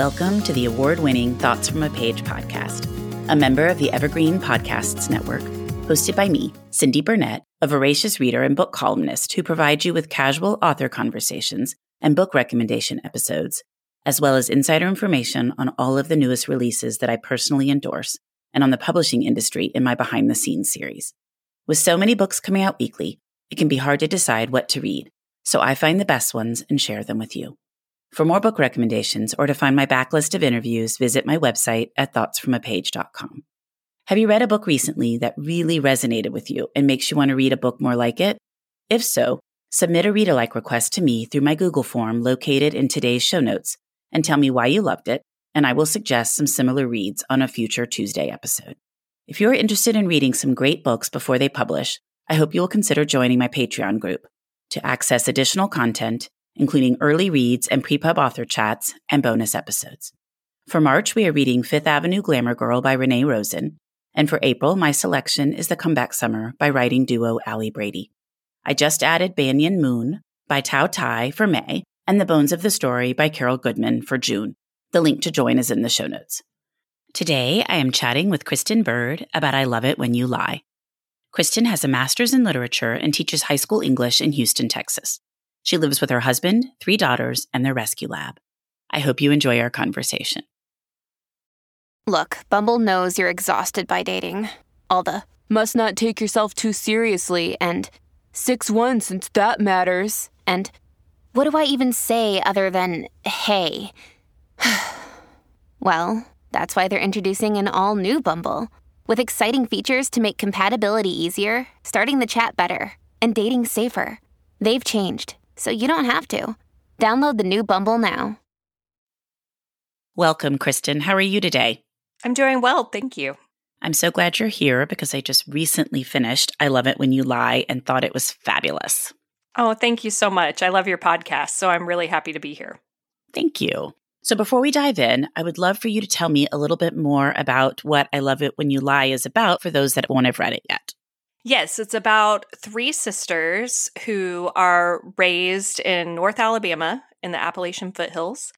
Welcome to the award winning Thoughts from a Page podcast, a member of the Evergreen Podcasts Network, hosted by me, Cindy Burnett, a voracious reader and book columnist who provides you with casual author conversations and book recommendation episodes, as well as insider information on all of the newest releases that I personally endorse and on the publishing industry in my behind the scenes series. With so many books coming out weekly, it can be hard to decide what to read, so I find the best ones and share them with you. For more book recommendations or to find my backlist of interviews, visit my website at thoughtsfromapage.com. Have you read a book recently that really resonated with you and makes you want to read a book more like it? If so, submit a read alike request to me through my Google form located in today's show notes and tell me why you loved it, and I will suggest some similar reads on a future Tuesday episode. If you're interested in reading some great books before they publish, I hope you will consider joining my Patreon group to access additional content including early reads and pre-pub author chats and bonus episodes. For March, we are reading Fifth Avenue Glamour Girl by Renee Rosen. And for April, my selection is The Comeback Summer by writing duo Ali Brady. I just added Banyan Moon by Thao Thai for May and The Bones of the Story by Carol Goodman for June. The link to join is in the show notes. Today, I am chatting with Kristen Bird about I Love It When You Lie. Kristen has a master's in literature and teaches high school English in Houston, Texas. She lives with her husband, three daughters, and their rescue lab. I hope you enjoy our conversation. Look, Bumble knows you're exhausted by dating. All the must not take yourself too seriously and 6 1 since that matters. And what do I even say other than hey? well, that's why they're introducing an all new Bumble with exciting features to make compatibility easier, starting the chat better, and dating safer. They've changed so you don't have to. Download the new Bumble now. Welcome, Kristen. How are you today? I'm doing well, thank you. I'm so glad you're here because I just recently finished I Love It When You Lie and thought it was fabulous. Oh, thank you so much. I love your podcast, so I'm really happy to be here. Thank you. So, before we dive in, I would love for you to tell me a little bit more about what I Love It When You Lie is about for those that won't have read it yet. Yes, it's about three sisters who are raised in North Alabama in the Appalachian foothills.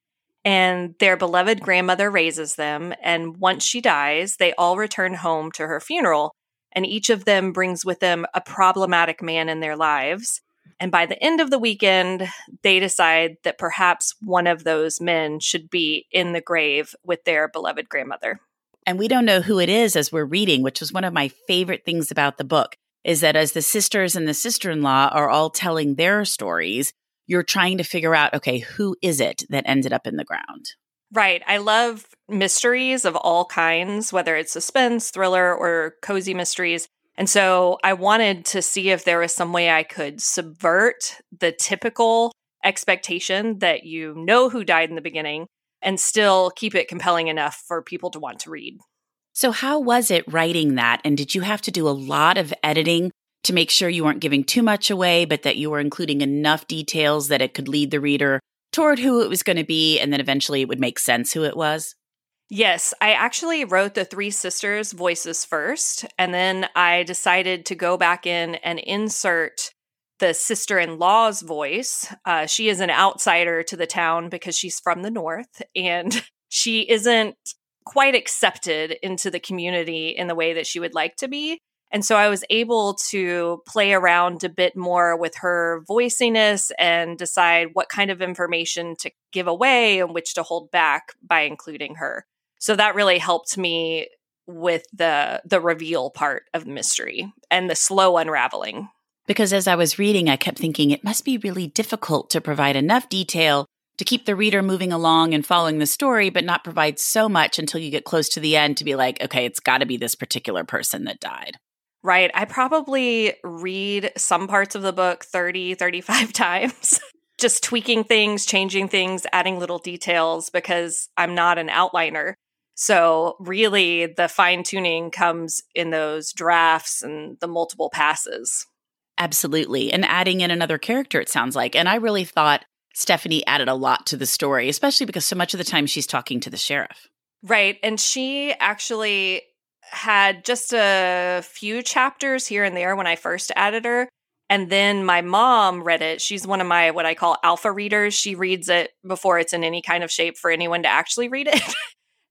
And their beloved grandmother raises them. And once she dies, they all return home to her funeral. And each of them brings with them a problematic man in their lives. And by the end of the weekend, they decide that perhaps one of those men should be in the grave with their beloved grandmother and we don't know who it is as we're reading, which was one of my favorite things about the book is that as the sisters and the sister-in-law are all telling their stories, you're trying to figure out, okay, who is it that ended up in the ground? Right. I love mysteries of all kinds, whether it's suspense, thriller, or cozy mysteries. And so I wanted to see if there was some way I could subvert the typical expectation that you know who died in the beginning and still keep it compelling enough for people to want to read. So, how was it writing that? And did you have to do a lot of editing to make sure you weren't giving too much away, but that you were including enough details that it could lead the reader toward who it was going to be and then eventually it would make sense who it was? Yes, I actually wrote the three sisters' voices first, and then I decided to go back in and insert the sister in law's voice. Uh, she is an outsider to the town because she's from the north and she isn't quite accepted into the community in the way that she would like to be. And so I was able to play around a bit more with her voiciness and decide what kind of information to give away and which to hold back by including her. So that really helped me with the the reveal part of mystery and the slow unraveling. Because as I was reading, I kept thinking it must be really difficult to provide enough detail to keep the reader moving along and following the story, but not provide so much until you get close to the end to be like, okay, it's got to be this particular person that died. Right. I probably read some parts of the book 30, 35 times, just tweaking things, changing things, adding little details because I'm not an outliner. So, really, the fine tuning comes in those drafts and the multiple passes. Absolutely. And adding in another character, it sounds like. And I really thought Stephanie added a lot to the story, especially because so much of the time she's talking to the sheriff. Right. And she actually had just a few chapters here and there when I first added her. And then my mom read it. She's one of my what I call alpha readers. She reads it before it's in any kind of shape for anyone to actually read it.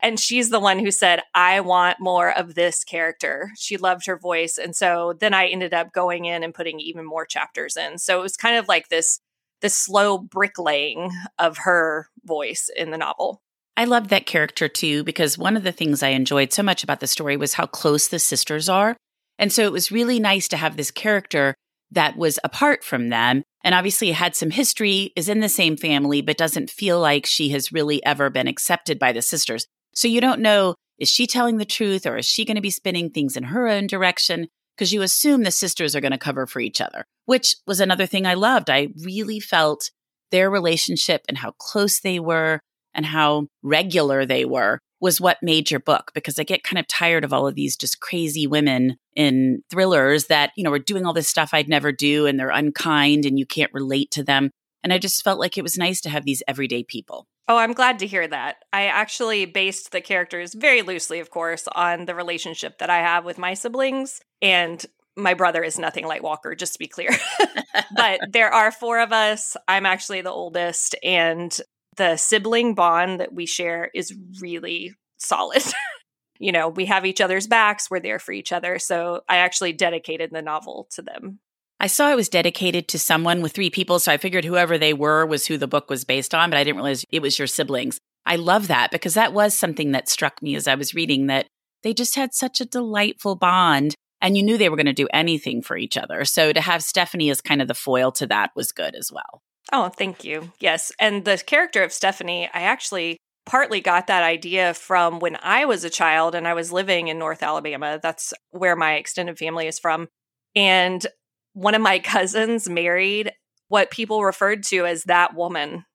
and she's the one who said, I want more of this character. She loved her voice. And so then I ended up going in and putting even more chapters in. So it was kind of like this this slow bricklaying of her voice in the novel. I loved that character too, because one of the things I enjoyed so much about the story was how close the sisters are. And so it was really nice to have this character that was apart from them and obviously had some history, is in the same family, but doesn't feel like she has really ever been accepted by the sisters. So you don't know, is she telling the truth or is she going to be spinning things in her own direction? Because you assume the sisters are going to cover for each other, which was another thing I loved. I really felt their relationship and how close they were and how regular they were was what made your book because I get kind of tired of all of these just crazy women in thrillers that, you know, are doing all this stuff I'd never do and they're unkind and you can't relate to them. And I just felt like it was nice to have these everyday people. Oh, I'm glad to hear that. I actually based the characters very loosely, of course, on the relationship that I have with my siblings. And my brother is nothing like Walker, just to be clear. but there are four of us. I'm actually the oldest. And the sibling bond that we share is really solid. you know, we have each other's backs, we're there for each other. So I actually dedicated the novel to them. I saw it was dedicated to someone with three people, so I figured whoever they were was who the book was based on, but I didn't realize it was your siblings. I love that because that was something that struck me as I was reading that they just had such a delightful bond and you knew they were going to do anything for each other. So to have Stephanie as kind of the foil to that was good as well. Oh, thank you. Yes. And the character of Stephanie, I actually partly got that idea from when I was a child and I was living in North Alabama. That's where my extended family is from. And one of my cousins married what people referred to as that woman.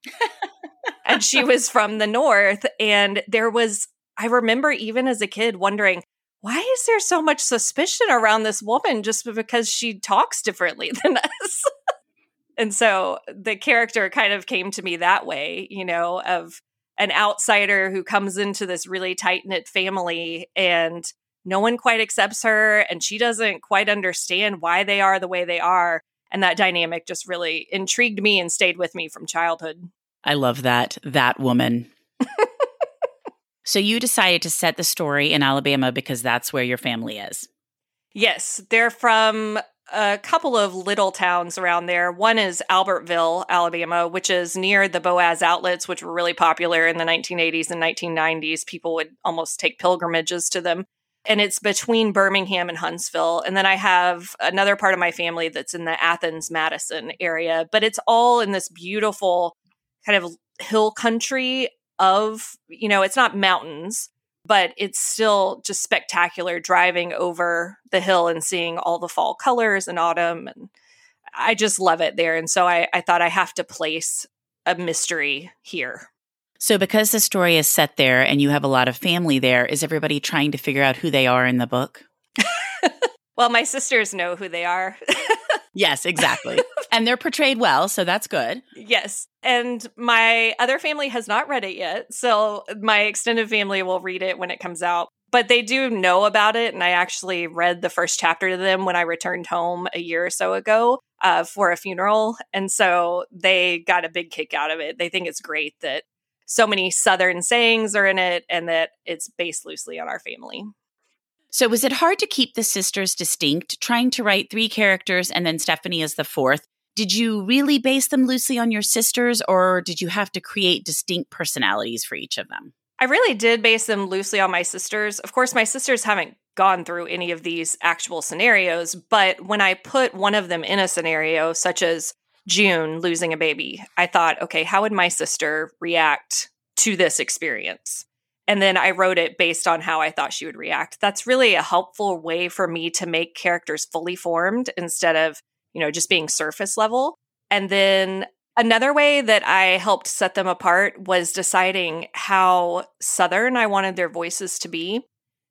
and she was from the North. And there was, I remember even as a kid wondering, why is there so much suspicion around this woman just because she talks differently than us? and so the character kind of came to me that way, you know, of an outsider who comes into this really tight knit family and no one quite accepts her and she doesn't quite understand why they are the way they are. And that dynamic just really intrigued me and stayed with me from childhood. I love that. That woman. so you decided to set the story in Alabama because that's where your family is. Yes, they're from a couple of little towns around there. One is Albertville, Alabama, which is near the Boaz outlets, which were really popular in the 1980s and 1990s. People would almost take pilgrimages to them. And it's between Birmingham and Huntsville. And then I have another part of my family that's in the Athens, Madison area, but it's all in this beautiful kind of hill country of, you know, it's not mountains, but it's still just spectacular driving over the hill and seeing all the fall colors and autumn and i just love it there and so i, I thought i have to place a mystery here so because the story is set there and you have a lot of family there is everybody trying to figure out who they are in the book well my sisters know who they are yes exactly and they're portrayed well, so that's good. Yes. And my other family has not read it yet. So my extended family will read it when it comes out. But they do know about it. And I actually read the first chapter to them when I returned home a year or so ago uh, for a funeral. And so they got a big kick out of it. They think it's great that so many Southern sayings are in it and that it's based loosely on our family. So, was it hard to keep the sisters distinct, trying to write three characters and then Stephanie as the fourth? did you really base them loosely on your sisters or did you have to create distinct personalities for each of them? I really did base them loosely on my sisters. Of course, my sisters haven't gone through any of these actual scenarios, but when I put one of them in a scenario, such as June losing a baby, I thought, okay, how would my sister react to this experience? And then I wrote it based on how I thought she would react. That's really a helpful way for me to make characters fully formed instead of, you know, just being surface level. And then another way that I helped set them apart was deciding how Southern I wanted their voices to be.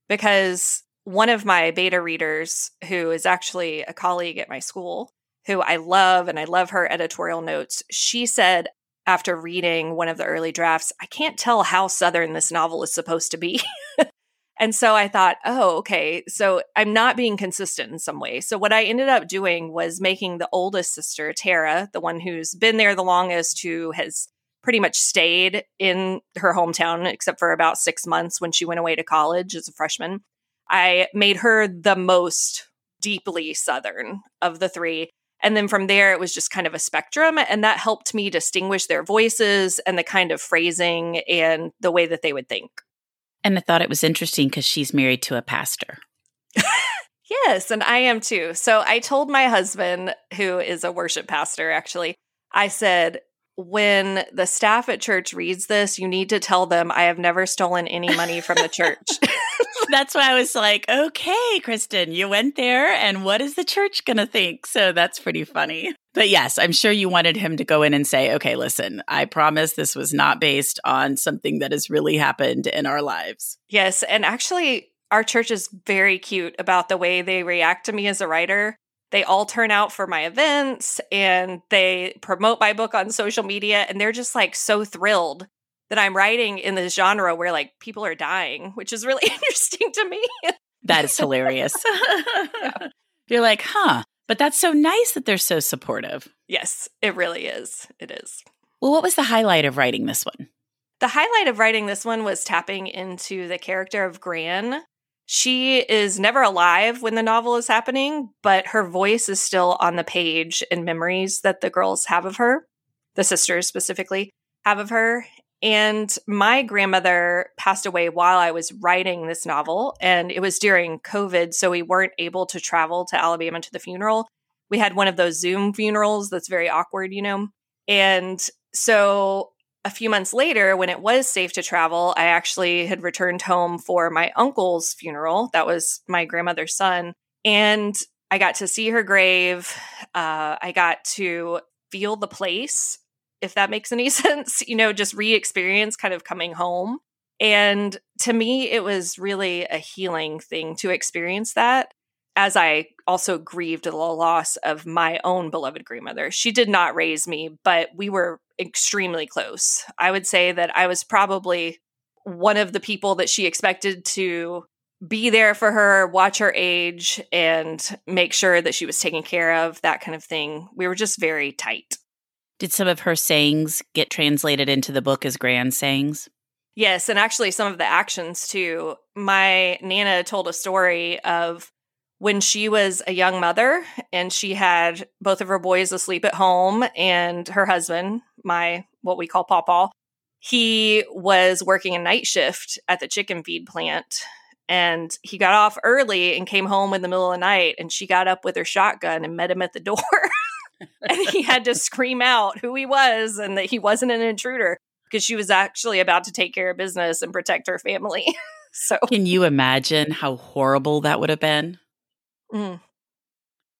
Because one of my beta readers, who is actually a colleague at my school, who I love and I love her editorial notes, she said, after reading one of the early drafts, I can't tell how Southern this novel is supposed to be. and so I thought, oh, okay. So I'm not being consistent in some way. So what I ended up doing was making the oldest sister, Tara, the one who's been there the longest, who has pretty much stayed in her hometown, except for about six months when she went away to college as a freshman. I made her the most deeply Southern of the three. And then from there, it was just kind of a spectrum. And that helped me distinguish their voices and the kind of phrasing and the way that they would think. And I thought it was interesting because she's married to a pastor. yes, and I am too. So I told my husband, who is a worship pastor, actually, I said, when the staff at church reads this, you need to tell them I have never stolen any money from the church. that's why I was like, okay, Kristen, you went there, and what is the church going to think? So that's pretty funny. But yes, I'm sure you wanted him to go in and say, okay, listen, I promise this was not based on something that has really happened in our lives. Yes. And actually, our church is very cute about the way they react to me as a writer they all turn out for my events and they promote my book on social media and they're just like so thrilled that I'm writing in this genre where like people are dying, which is really interesting to me. that is hilarious. yeah. You're like, huh, but that's so nice that they're so supportive. Yes, it really is. It is. Well, what was the highlight of writing this one? The highlight of writing this one was tapping into the character of Gran she is never alive when the novel is happening, but her voice is still on the page in memories that the girls have of her, the sisters specifically have of her. And my grandmother passed away while I was writing this novel, and it was during COVID, so we weren't able to travel to Alabama to the funeral. We had one of those Zoom funerals that's very awkward, you know? And so a few months later, when it was safe to travel, I actually had returned home for my uncle's funeral. That was my grandmother's son. And I got to see her grave. Uh, I got to feel the place, if that makes any sense, you know, just re experience kind of coming home. And to me, it was really a healing thing to experience that as I also grieved the loss of my own beloved grandmother. She did not raise me, but we were extremely close. I would say that I was probably one of the people that she expected to be there for her, watch her age, and make sure that she was taken care of, that kind of thing. We were just very tight. Did some of her sayings get translated into the book as grand sayings? Yes, and actually some of the actions too. My Nana told a story of when she was a young mother and she had both of her boys asleep at home and her husband, my what we call Pawpaw, he was working a night shift at the chicken feed plant and he got off early and came home in the middle of the night and she got up with her shotgun and met him at the door. and he had to scream out who he was and that he wasn't an intruder because she was actually about to take care of business and protect her family. so Can you imagine how horrible that would have been? Mm.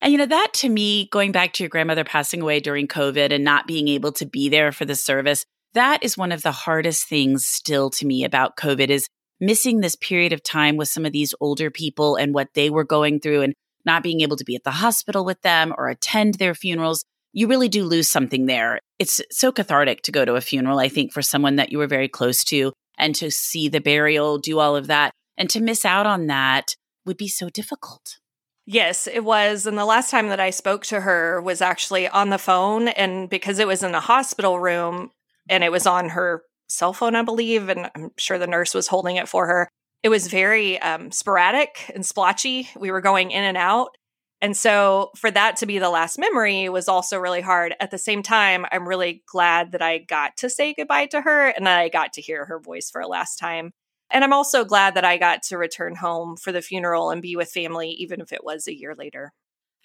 And, you know, that to me, going back to your grandmother passing away during COVID and not being able to be there for the service, that is one of the hardest things still to me about COVID is missing this period of time with some of these older people and what they were going through and not being able to be at the hospital with them or attend their funerals. You really do lose something there. It's so cathartic to go to a funeral, I think, for someone that you were very close to and to see the burial, do all of that. And to miss out on that would be so difficult. Yes, it was. And the last time that I spoke to her was actually on the phone. And because it was in the hospital room and it was on her cell phone, I believe, and I'm sure the nurse was holding it for her, it was very um, sporadic and splotchy. We were going in and out. And so for that to be the last memory was also really hard. At the same time, I'm really glad that I got to say goodbye to her and that I got to hear her voice for a last time. And I'm also glad that I got to return home for the funeral and be with family, even if it was a year later.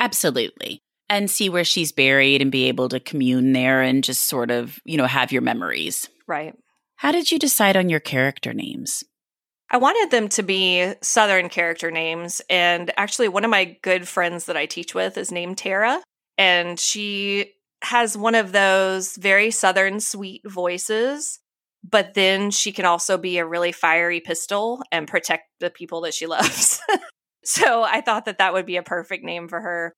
Absolutely. And see where she's buried and be able to commune there and just sort of, you know, have your memories. Right. How did you decide on your character names? I wanted them to be Southern character names. And actually, one of my good friends that I teach with is named Tara. And she has one of those very Southern sweet voices. But then she can also be a really fiery pistol and protect the people that she loves. so I thought that that would be a perfect name for her.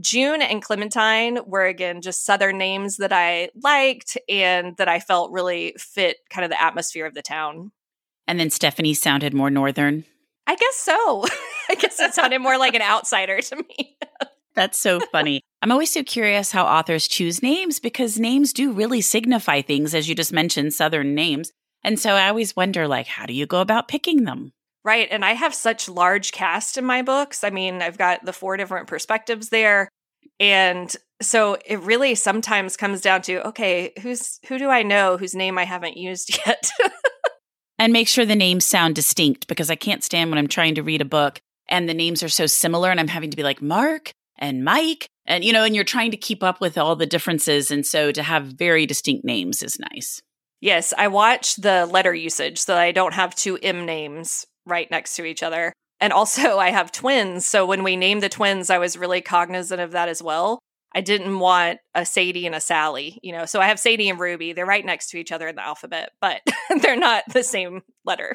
June and Clementine were again just Southern names that I liked and that I felt really fit kind of the atmosphere of the town. And then Stephanie sounded more northern. I guess so. I guess it sounded more like an outsider to me. That's so funny. I'm always so curious how authors choose names because names do really signify things, as you just mentioned, Southern names. And so I always wonder, like, how do you go about picking them? Right. And I have such large cast in my books. I mean, I've got the four different perspectives there. And so it really sometimes comes down to, okay, who's who do I know whose name I haven't used yet? And make sure the names sound distinct because I can't stand when I'm trying to read a book and the names are so similar and I'm having to be like Mark and Mike and you know and you're trying to keep up with all the differences and so to have very distinct names is nice. Yes, I watch the letter usage so I don't have two M names right next to each other. And also I have twins, so when we named the twins I was really cognizant of that as well. I didn't want a Sadie and a Sally, you know. So I have Sadie and Ruby. They're right next to each other in the alphabet, but they're not the same letter.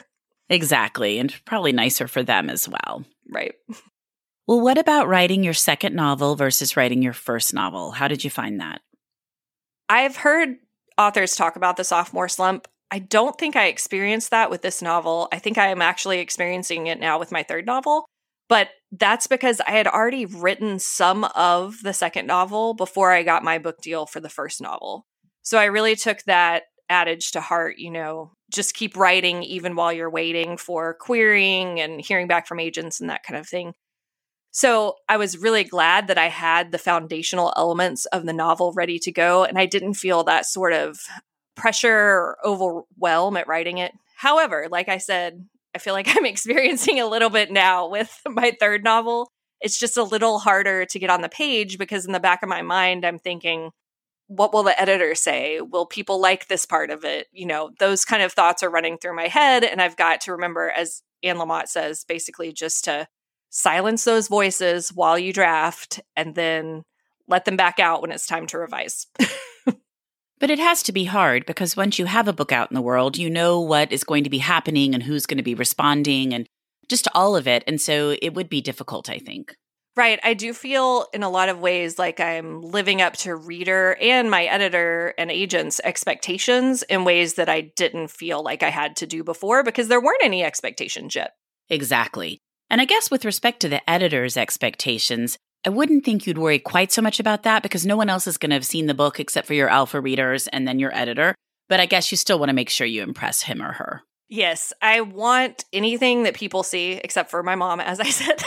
Exactly. And probably nicer for them as well. Right. Well, what about writing your second novel versus writing your first novel? How did you find that? I've heard authors talk about the sophomore slump. I don't think I experienced that with this novel. I think I am actually experiencing it now with my third novel. But that's because I had already written some of the second novel before I got my book deal for the first novel. So I really took that adage to heart, you know, just keep writing even while you're waiting for querying and hearing back from agents and that kind of thing. So I was really glad that I had the foundational elements of the novel ready to go and I didn't feel that sort of pressure or overwhelm at writing it. However, like I said, I feel like I'm experiencing a little bit now with my third novel. It's just a little harder to get on the page because in the back of my mind, I'm thinking, what will the editor say? Will people like this part of it? You know, those kind of thoughts are running through my head. And I've got to remember, as Anne Lamott says, basically just to silence those voices while you draft and then let them back out when it's time to revise. But it has to be hard because once you have a book out in the world, you know what is going to be happening and who's going to be responding and just all of it. And so it would be difficult, I think. Right. I do feel in a lot of ways like I'm living up to reader and my editor and agents' expectations in ways that I didn't feel like I had to do before because there weren't any expectations yet. Exactly. And I guess with respect to the editor's expectations, I wouldn't think you'd worry quite so much about that because no one else is going to have seen the book except for your alpha readers and then your editor. But I guess you still want to make sure you impress him or her. Yes, I want anything that people see, except for my mom, as I said,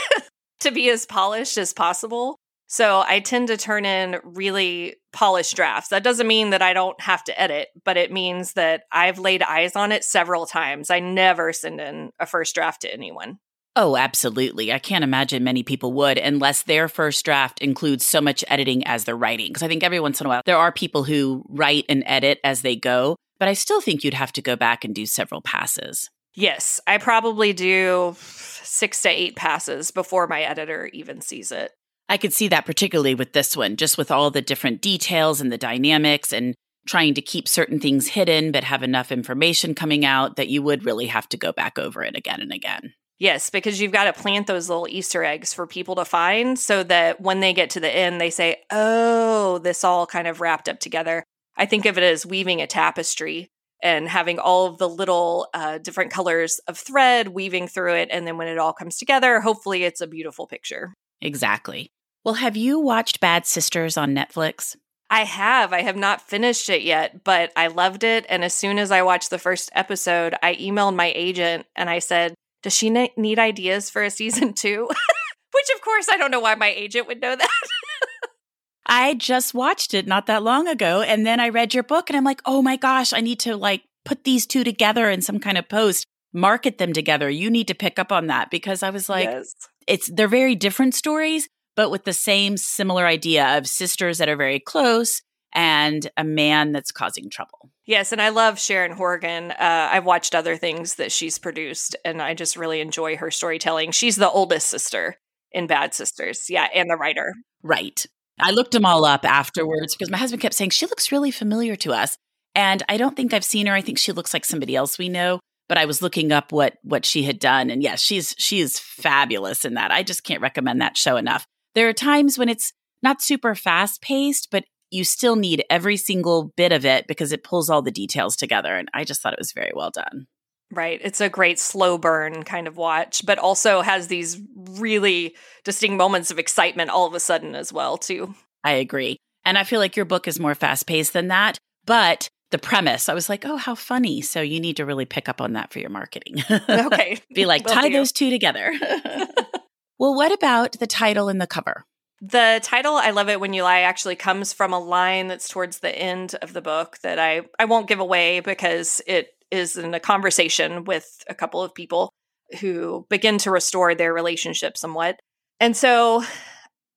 to be as polished as possible. So I tend to turn in really polished drafts. That doesn't mean that I don't have to edit, but it means that I've laid eyes on it several times. I never send in a first draft to anyone. Oh, absolutely. I can't imagine many people would unless their first draft includes so much editing as they're writing. Because I think every once in a while there are people who write and edit as they go, but I still think you'd have to go back and do several passes. Yes, I probably do six to eight passes before my editor even sees it. I could see that particularly with this one, just with all the different details and the dynamics and trying to keep certain things hidden, but have enough information coming out that you would really have to go back over it again and again. Yes, because you've got to plant those little Easter eggs for people to find so that when they get to the end, they say, oh, this all kind of wrapped up together. I think of it as weaving a tapestry and having all of the little uh, different colors of thread weaving through it. And then when it all comes together, hopefully it's a beautiful picture. Exactly. Well, have you watched Bad Sisters on Netflix? I have. I have not finished it yet, but I loved it. And as soon as I watched the first episode, I emailed my agent and I said, does she ne- need ideas for a season two? Which, of course, I don't know why my agent would know that. I just watched it not that long ago. And then I read your book and I'm like, oh my gosh, I need to like put these two together in some kind of post, market them together. You need to pick up on that because I was like, yes. it's, they're very different stories, but with the same similar idea of sisters that are very close and a man that's causing trouble. Yes, and I love Sharon Horgan. Uh, I've watched other things that she's produced, and I just really enjoy her storytelling. She's the oldest sister in Bad Sisters, yeah, and the writer. Right. I looked them all up afterwards because my husband kept saying she looks really familiar to us, and I don't think I've seen her. I think she looks like somebody else we know. But I was looking up what what she had done, and yes, she's she is fabulous in that. I just can't recommend that show enough. There are times when it's not super fast paced, but you still need every single bit of it because it pulls all the details together. And I just thought it was very well done. Right. It's a great slow burn kind of watch, but also has these really distinct moments of excitement all of a sudden as well, too. I agree. And I feel like your book is more fast paced than that. But the premise, I was like, oh, how funny. So you need to really pick up on that for your marketing. Okay. Be like, tie those two together. well, what about the title and the cover? The title, I Love It When You Lie, actually comes from a line that's towards the end of the book that I, I won't give away because it is in a conversation with a couple of people who begin to restore their relationship somewhat. And so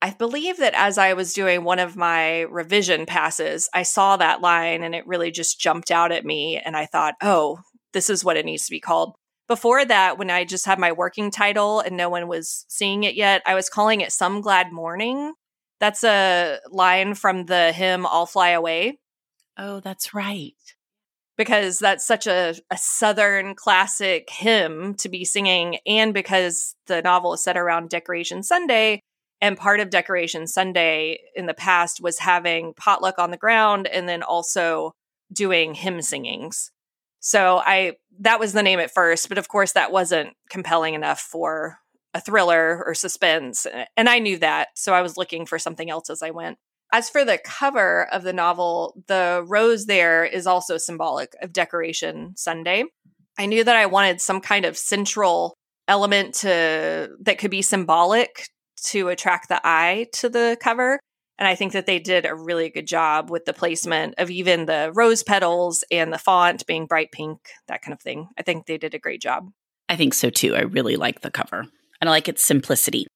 I believe that as I was doing one of my revision passes, I saw that line and it really just jumped out at me. And I thought, oh, this is what it needs to be called. Before that, when I just had my working title and no one was seeing it yet, I was calling it Some Glad Morning. That's a line from the hymn I'll Fly Away. Oh, that's right. Because that's such a, a Southern classic hymn to be singing, and because the novel is set around Decoration Sunday, and part of Decoration Sunday in the past was having potluck on the ground and then also doing hymn singings. So I that was the name at first, but of course that wasn't compelling enough for a thriller or suspense. And I knew that, so I was looking for something else as I went. As for the cover of the novel, the rose there is also symbolic of Decoration Sunday. I knew that I wanted some kind of central element to that could be symbolic to attract the eye to the cover. And I think that they did a really good job with the placement of even the rose petals and the font being bright pink, that kind of thing. I think they did a great job. I think so too. I really like the cover and I like its simplicity.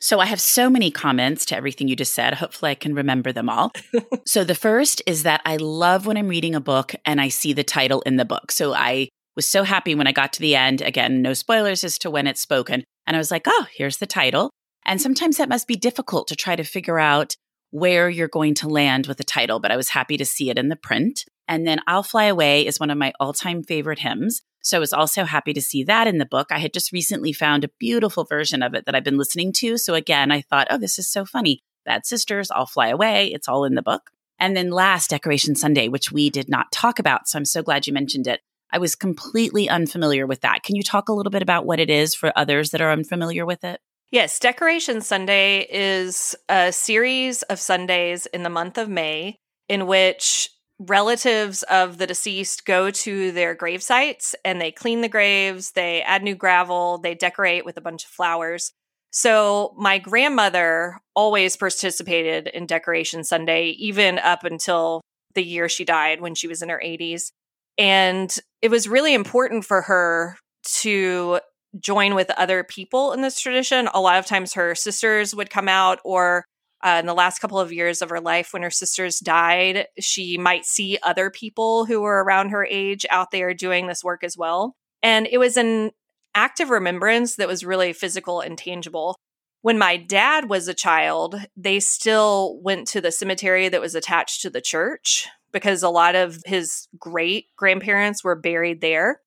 So I have so many comments to everything you just said. Hopefully I can remember them all. so the first is that I love when I'm reading a book and I see the title in the book. So I was so happy when I got to the end. Again, no spoilers as to when it's spoken. And I was like, oh, here's the title. And sometimes that must be difficult to try to figure out where you're going to land with the title, but I was happy to see it in the print. And then I'll Fly Away is one of my all time favorite hymns. So I was also happy to see that in the book. I had just recently found a beautiful version of it that I've been listening to. So again, I thought, oh, this is so funny. Bad Sisters, I'll Fly Away. It's all in the book. And then last, Decoration Sunday, which we did not talk about. So I'm so glad you mentioned it. I was completely unfamiliar with that. Can you talk a little bit about what it is for others that are unfamiliar with it? Yes, Decoration Sunday is a series of Sundays in the month of May in which relatives of the deceased go to their grave sites and they clean the graves, they add new gravel, they decorate with a bunch of flowers. So, my grandmother always participated in Decoration Sunday, even up until the year she died when she was in her 80s. And it was really important for her to join with other people in this tradition. A lot of times her sisters would come out, or uh, in the last couple of years of her life, when her sisters died, she might see other people who were around her age out there doing this work as well. And it was an act of remembrance that was really physical and tangible. When my dad was a child, they still went to the cemetery that was attached to the church because a lot of his great grandparents were buried there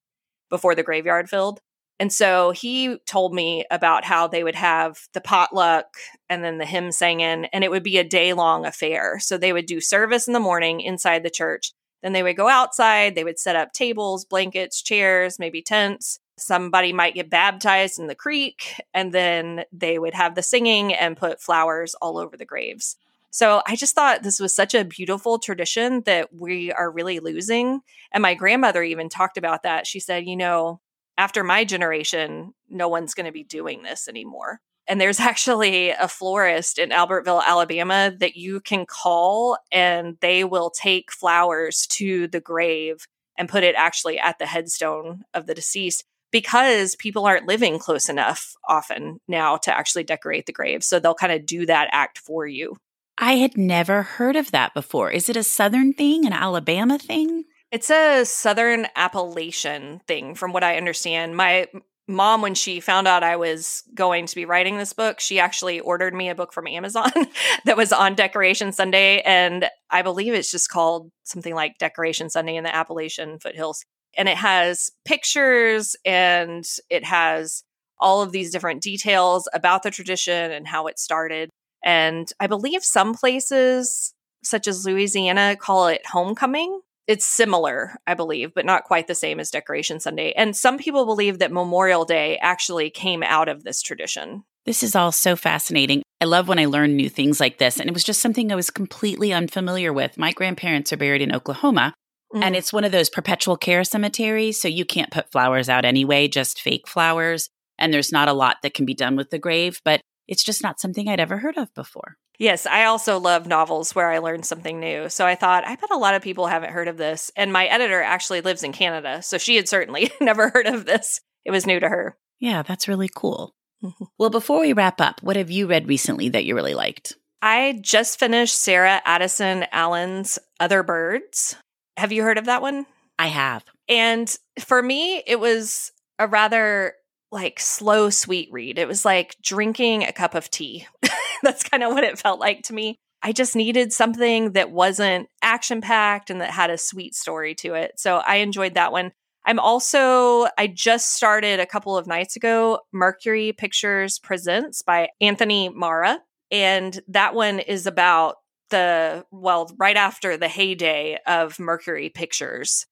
before the graveyard filled. And so he told me about how they would have the potluck and then the hymn singing, and it would be a day long affair. So they would do service in the morning inside the church. Then they would go outside, they would set up tables, blankets, chairs, maybe tents. Somebody might get baptized in the creek, and then they would have the singing and put flowers all over the graves. So I just thought this was such a beautiful tradition that we are really losing. And my grandmother even talked about that. She said, you know, after my generation, no one's going to be doing this anymore. And there's actually a florist in Albertville, Alabama that you can call and they will take flowers to the grave and put it actually at the headstone of the deceased because people aren't living close enough often now to actually decorate the grave. So they'll kind of do that act for you. I had never heard of that before. Is it a Southern thing, an Alabama thing? It's a Southern Appalachian thing, from what I understand. My mom, when she found out I was going to be writing this book, she actually ordered me a book from Amazon that was on Decoration Sunday. And I believe it's just called something like Decoration Sunday in the Appalachian foothills. And it has pictures and it has all of these different details about the tradition and how it started. And I believe some places, such as Louisiana, call it homecoming it's similar, I believe, but not quite the same as Decoration Sunday. And some people believe that Memorial Day actually came out of this tradition. This is all so fascinating. I love when I learn new things like this. And it was just something I was completely unfamiliar with. My grandparents are buried in Oklahoma, mm. and it's one of those perpetual care cemeteries. So you can't put flowers out anyway, just fake flowers. And there's not a lot that can be done with the grave, but it's just not something I'd ever heard of before. Yes, I also love novels where I learn something new. So I thought, I bet a lot of people haven't heard of this. And my editor actually lives in Canada. So she had certainly never heard of this. It was new to her. Yeah, that's really cool. Mm-hmm. Well, before we wrap up, what have you read recently that you really liked? I just finished Sarah Addison Allen's Other Birds. Have you heard of that one? I have. And for me, it was a rather like slow, sweet read. It was like drinking a cup of tea. That's kind of what it felt like to me. I just needed something that wasn't action packed and that had a sweet story to it. So I enjoyed that one. I'm also, I just started a couple of nights ago, Mercury Pictures Presents by Anthony Marra. And that one is about the, well, right after the heyday of Mercury Pictures.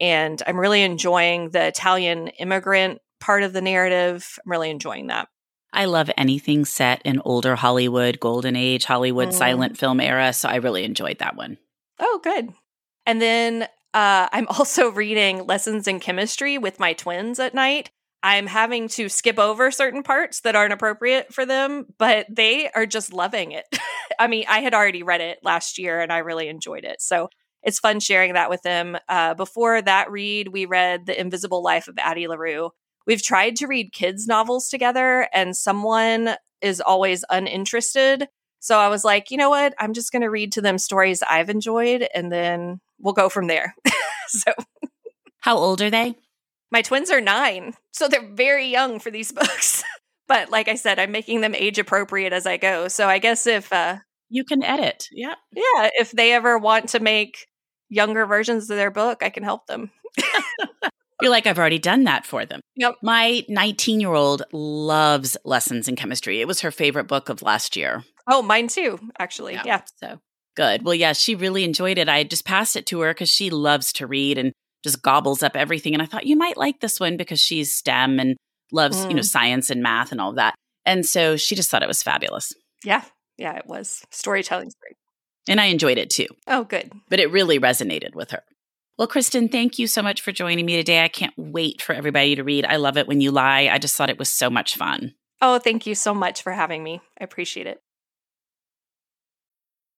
And I'm really enjoying the Italian immigrant part of the narrative. I'm really enjoying that. I love anything set in older Hollywood, golden age, Hollywood mm. silent film era. So I really enjoyed that one. Oh, good. And then uh, I'm also reading Lessons in Chemistry with my twins at night. I'm having to skip over certain parts that aren't appropriate for them, but they are just loving it. I mean, I had already read it last year and I really enjoyed it. So it's fun sharing that with them. Uh, before that read, we read The Invisible Life of Addie LaRue we've tried to read kids' novels together, and someone is always uninterested. So I was like, you know what? I'm just going to read to them stories I've enjoyed, and then we'll go from there. so, how old are they? My twins are nine, so they're very young for these books. but like I said, I'm making them age appropriate as I go. So I guess if uh, you can edit, yeah, yeah, if they ever want to make younger versions of their book, I can help them. You're like, I've already done that for them. Yep. My 19 year old loves Lessons in Chemistry. It was her favorite book of last year. Oh, mine too, actually. Yeah. yeah. So good. Well, yeah, she really enjoyed it. I just passed it to her because she loves to read and just gobbles up everything. And I thought you might like this one because she's STEM and loves, mm. you know, mm. science and math and all of that. And so she just thought it was fabulous. Yeah. Yeah, it was. Storytelling's great. And I enjoyed it too. Oh, good. But it really resonated with her. Well, Kristen, thank you so much for joining me today. I can't wait for everybody to read I Love It When You Lie. I just thought it was so much fun. Oh, thank you so much for having me. I appreciate it.